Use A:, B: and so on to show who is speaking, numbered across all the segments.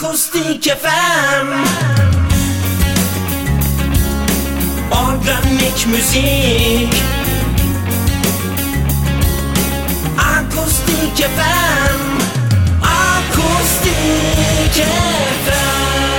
A: Akustik FM Organik müzik. Akustik FM Akustik FM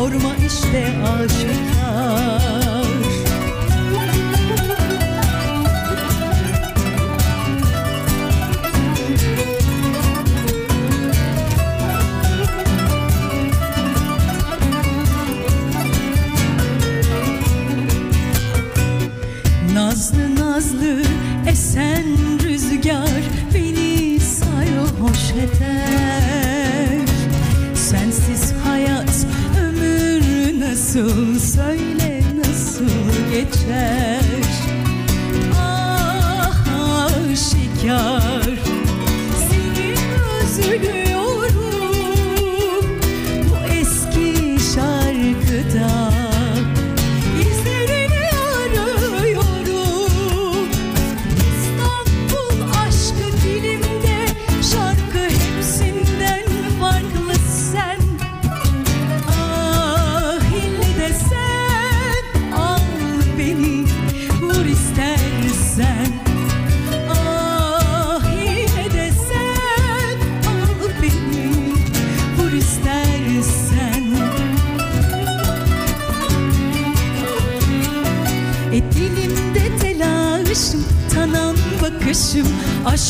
A: Sorma işte aşikar nasıl söyle nasıl geçer? Kaç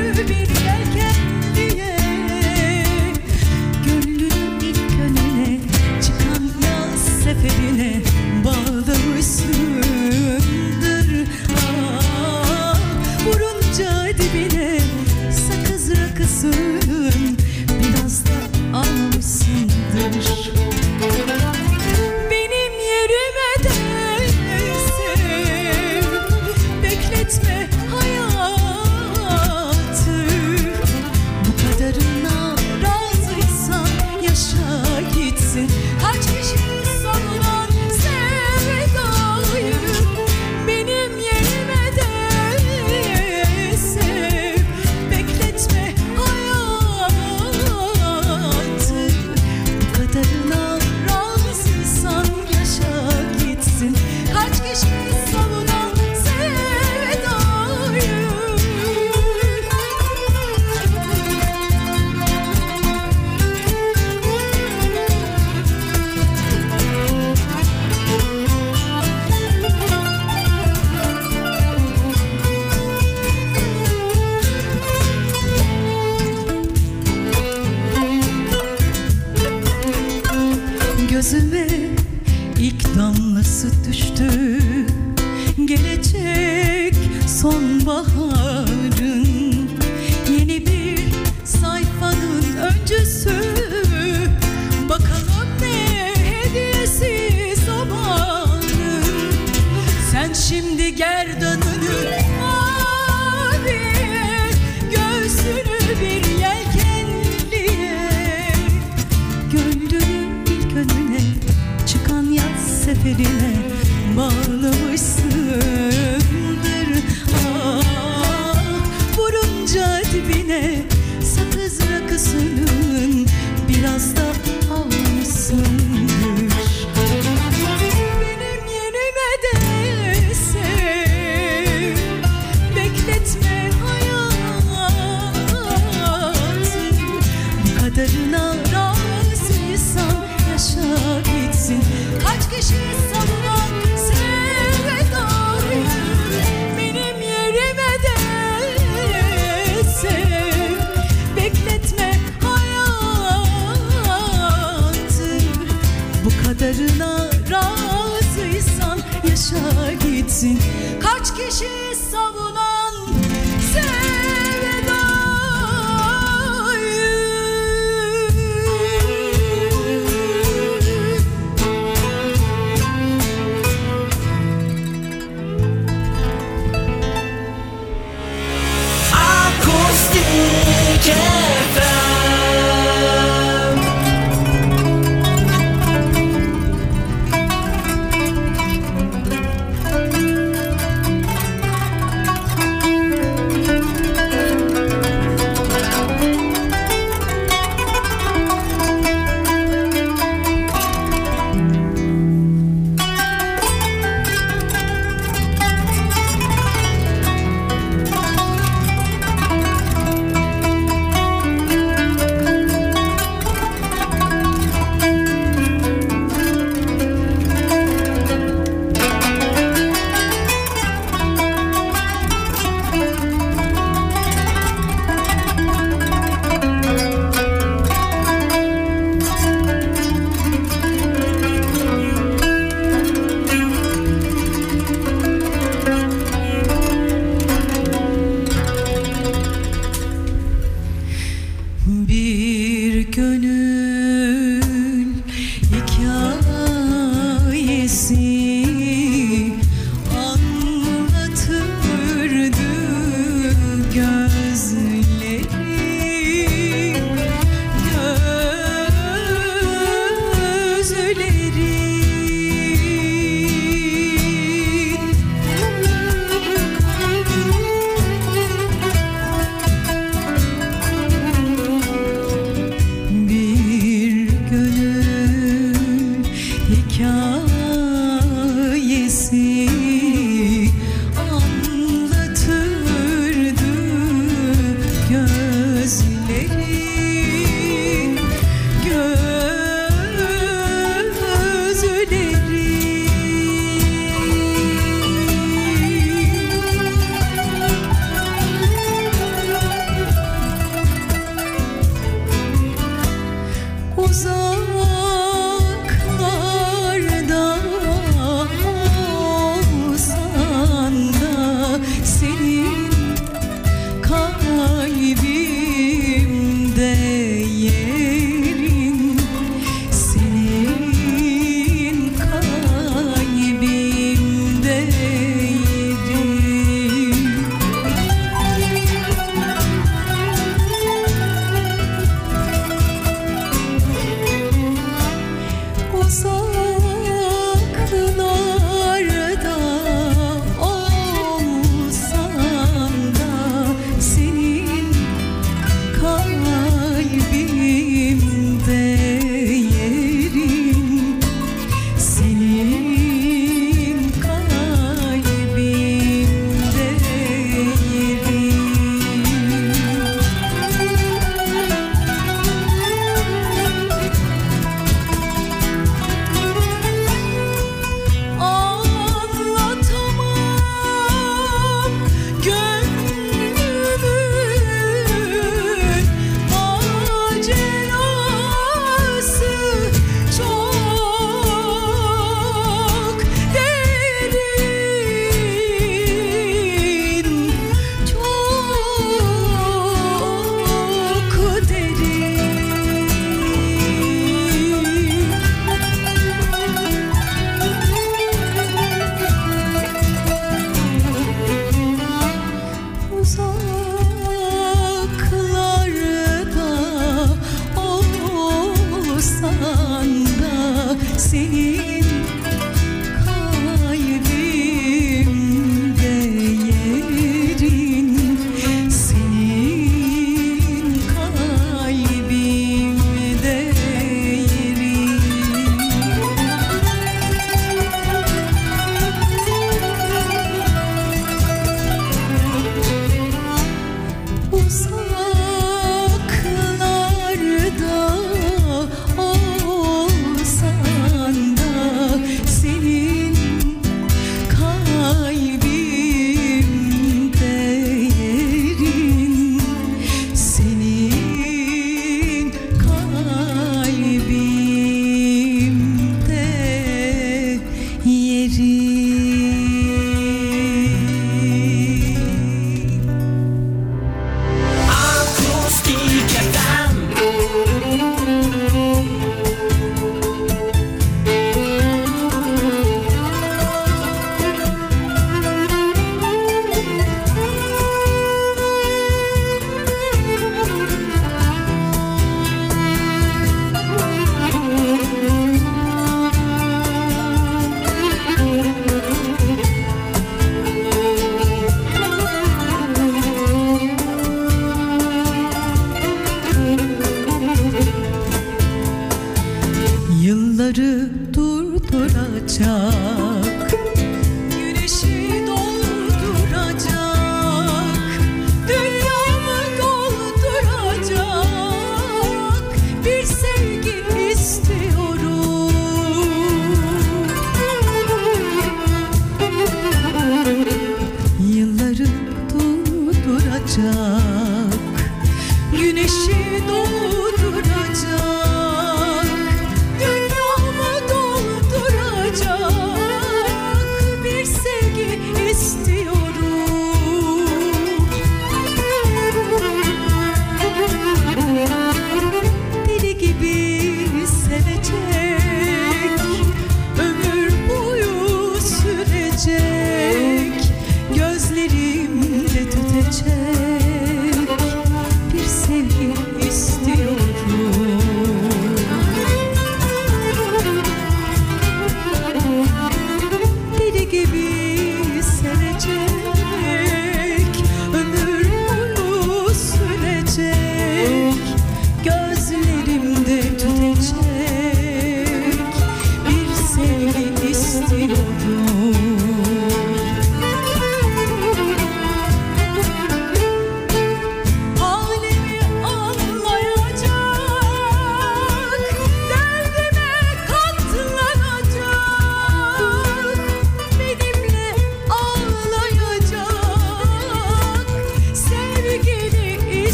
A: to be taken.